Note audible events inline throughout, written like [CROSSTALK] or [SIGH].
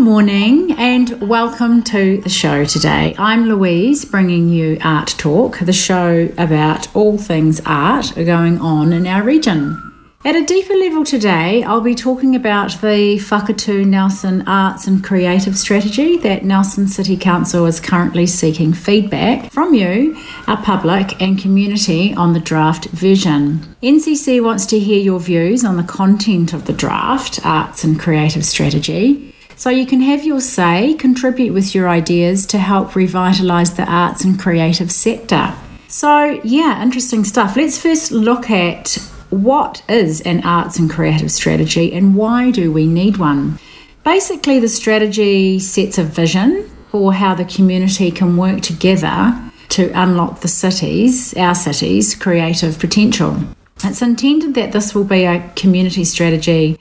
Morning and welcome to the show today. I'm Louise bringing you Art Talk, the show about all things art going on in our region. At a deeper level today, I'll be talking about the Whakatū Nelson Arts and Creative Strategy that Nelson City Council is currently seeking feedback from you, our public and community on the draft version. NCC wants to hear your views on the content of the draft Arts and Creative Strategy so you can have your say, contribute with your ideas to help revitalise the arts and creative sector. So, yeah, interesting stuff. Let's first look at what is an arts and creative strategy and why do we need one? Basically, the strategy sets a vision for how the community can work together to unlock the city's, our city's, creative potential. It's intended that this will be a community strategy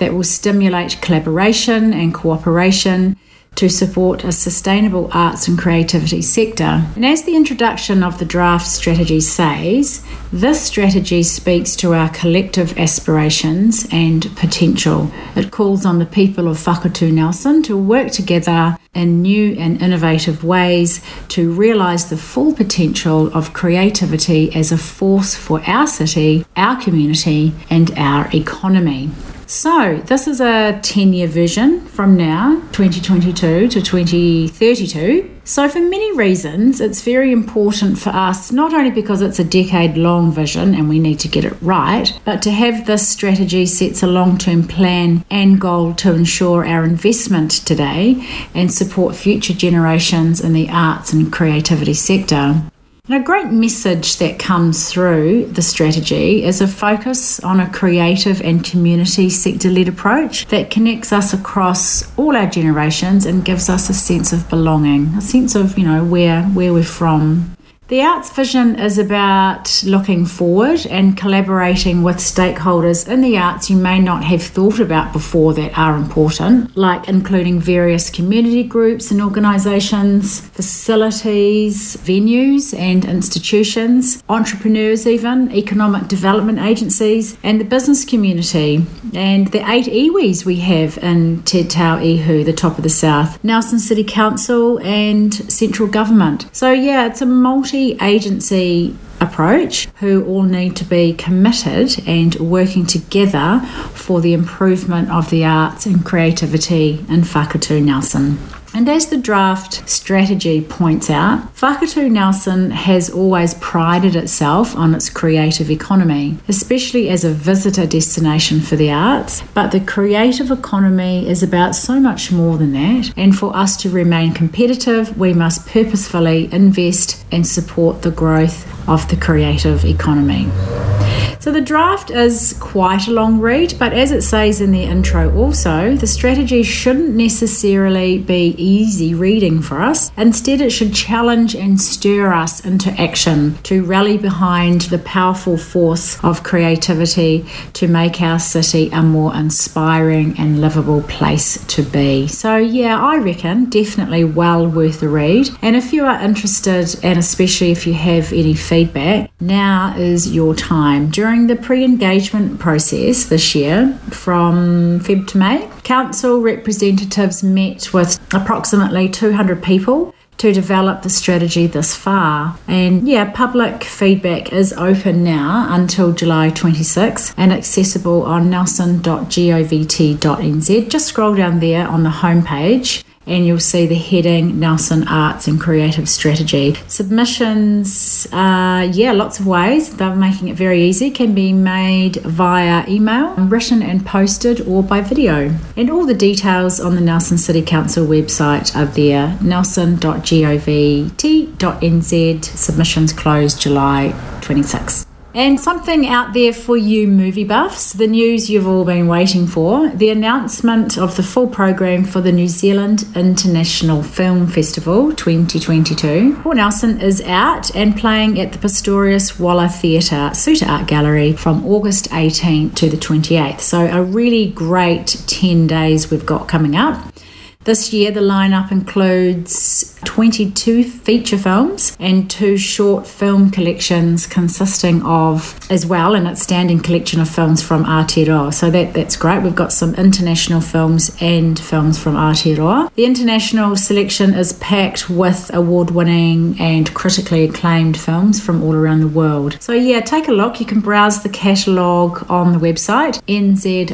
that will stimulate collaboration and cooperation to support a sustainable arts and creativity sector. And as the introduction of the draft strategy says, this strategy speaks to our collective aspirations and potential. It calls on the people of Whakatū Nelson to work together in new and innovative ways to realise the full potential of creativity as a force for our city, our community, and our economy. So, this is a 10 year vision from now, 2022 to 2032. So, for many reasons, it's very important for us, not only because it's a decade long vision and we need to get it right, but to have this strategy sets a long term plan and goal to ensure our investment today and support future generations in the arts and creativity sector. And a great message that comes through the strategy is a focus on a creative and community sector led approach that connects us across all our generations and gives us a sense of belonging, a sense of, you know, where, where we're from. The Arts Vision is about looking forward and collaborating with stakeholders in the arts you may not have thought about before that are important, like including various community groups and organisations, facilities, venues and institutions, entrepreneurs, even economic development agencies, and the business community, and the eight iwis we have in Te Tauihu, the top of the south, Nelson City Council, and central government. So, yeah, it's a multi agency approach who all need to be committed and working together for the improvement of the arts and creativity in Whakatū Nelson. And as the draft strategy points out, Whakatū Nelson has always prided itself on its creative economy, especially as a visitor destination for the arts. But the creative economy is about so much more than that, and for us to remain competitive, we must purposefully invest and support the growth of the creative economy. So the draft is quite a long read, but as it says in the intro also, the strategy shouldn't necessarily be easy reading for us. Instead, it should challenge and stir us into action to rally behind the powerful force of creativity to make our city a more inspiring and livable place to be. So, yeah, I reckon definitely well worth a read. And if you are interested, and especially if you have any feedback, now is your time. During during the pre engagement process this year from Feb to May, Council representatives met with approximately 200 people to develop the strategy this far. And yeah, public feedback is open now until July 26 and accessible on nelson.govt.nz. Just scroll down there on the homepage and you'll see the heading Nelson Arts and Creative Strategy. Submissions, uh, yeah, lots of ways. They're making it very easy. Can be made via email, written and posted, or by video. And all the details on the Nelson City Council website are there nelson.govt.nz. Submissions closed July 26. And something out there for you movie buffs, the news you've all been waiting for the announcement of the full program for the New Zealand International Film Festival 2022. Port Nelson is out and playing at the Pistorius Waller Theatre Suter Art Gallery from August 18th to the 28th. So, a really great 10 days we've got coming up. This year, the lineup includes 22 feature films and two short film collections consisting of, as well, an outstanding collection of films from Aotearoa. So that, that's great. We've got some international films and films from Aotearoa. The international selection is packed with award winning and critically acclaimed films from all around the world. So, yeah, take a look. You can browse the catalogue on the website nziff.co.nz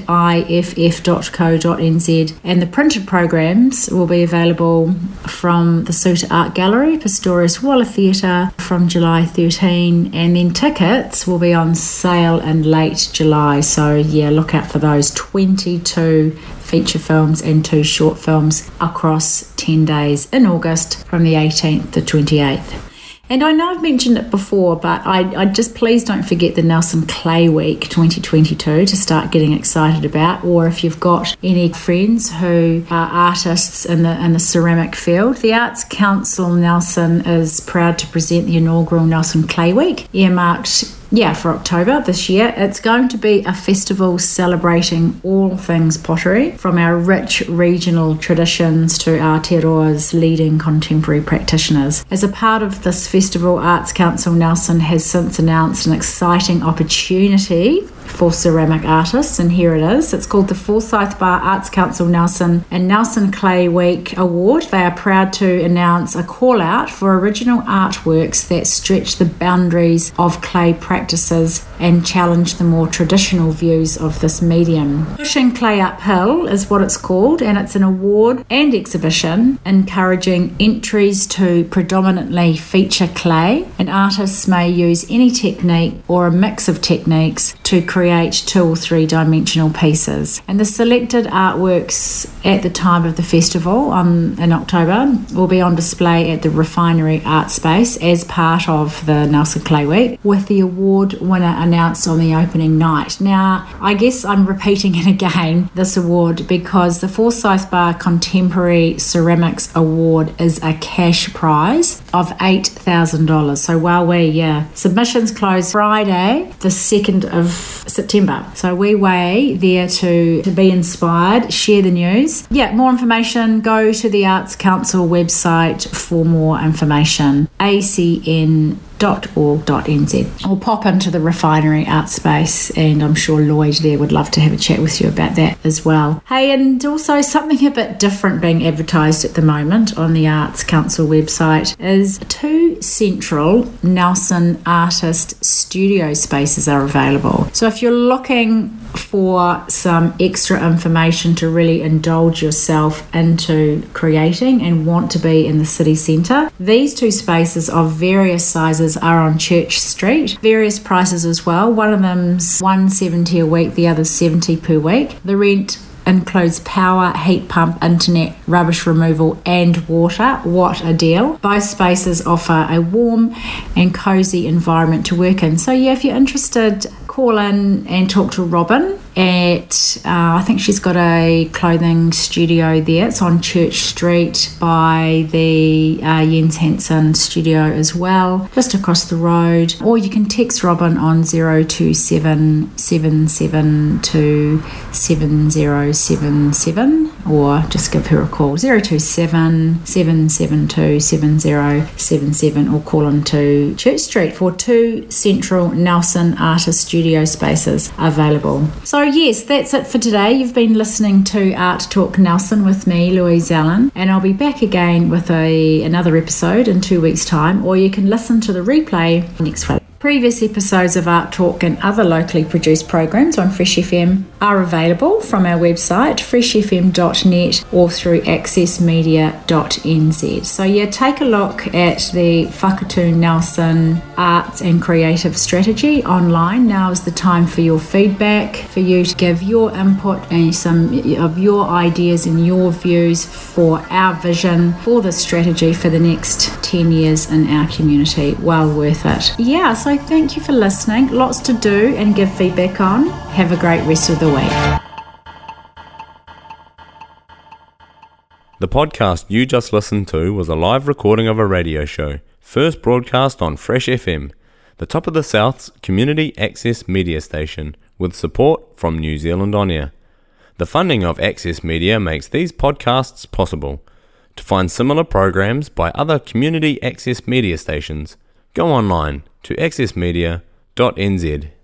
and the printed program will be available from the Suter Art Gallery, Pistorius Waller Theatre from July 13, and then tickets will be on sale in late July. So, yeah, look out for those 22 feature films and two short films across 10 days in August from the 18th to 28th. And I know I've mentioned it before, but I, I, just please don't forget the Nelson Clay Week 2022 to start getting excited about. Or if you've got any friends who are artists in the in the ceramic field, the Arts Council Nelson is proud to present the inaugural Nelson Clay Week, earmarked yeah, for October this year. It's going to be a festival celebrating all things pottery, from our rich regional traditions to Aotearoa's leading contemporary practitioners. As a part of this festival, Arts Council Nelson has since announced an exciting opportunity for ceramic artists, and here it is. It's called the Forsyth Barr Arts Council Nelson and Nelson Clay Week Award. They are proud to announce a call out for original artworks that stretch the boundaries of clay practices and challenge the more traditional views of this medium. Pushing Clay Uphill is what it's called, and it's an award and exhibition encouraging entries to predominantly feature clay, and artists may use any technique or a mix of techniques to create two or three dimensional pieces. And the selected artworks at the time of the festival on, in October will be on display at the Refinery Art Space as part of the Nelson Clay Week, with the award winner announced on the opening night. Now, I guess I'm repeating it [LAUGHS] again this award because the Forsyth Barr Contemporary Ceramics Award is a cash prize of $8,000. So while we, yeah, submissions close Friday, the 2nd of September. So we way there to, to be inspired, share the news. Yeah, more information, go to the Arts Council website for more information. ACN www.art.org.nz or pop into the refinery art space and I'm sure Lloyd there would love to have a chat with you about that as well. Hey, and also something a bit different being advertised at the moment on the Arts Council website is two central Nelson artist studio spaces are available. So if you're looking for some extra information to really indulge yourself into creating and want to be in the city centre, these two spaces of various sizes are on Church Street. Various prices as well. One of them's 170 a week, the other 70 per week. The rent includes power, heat pump, internet, rubbish removal, and water. What a deal! Both spaces offer a warm and cozy environment to work in. So, yeah, if you're interested, call in and talk to Robin at uh, I think she's got a clothing studio there. It's on Church Street by the uh, Jens Hansen studio as well, just across the road. Or you can text Robin on 027 7077 or just give her a call 027 772 7077 or call into Church Street for two Central Nelson Artist Studio spaces available. So, yes, that's it for today. You've been listening to Art Talk Nelson with me, Louise Allen, and I'll be back again with a another episode in two weeks' time, or you can listen to the replay next week. Previous episodes of Art Talk and other locally produced programs on Fresh FM are available from our website freshfm.net or through accessmedia.nz. So, yeah, take a look at the Whakatū Nelson Arts and Creative Strategy online. Now is the time for your feedback, for you to give your input and some of your ideas and your views for our vision for the strategy for the next 10 years in our community. Well worth it. Yeah, so thank you for listening. Lots to do and give feedback on. Have a great rest of the week. The podcast you just listened to was a live recording of a radio show, first broadcast on Fresh FM, the top of the South's community access media station, with support from New Zealand On Air. The funding of Access Media makes these podcasts possible. To find similar programs by other community access media stations, go online to accessmedia.nz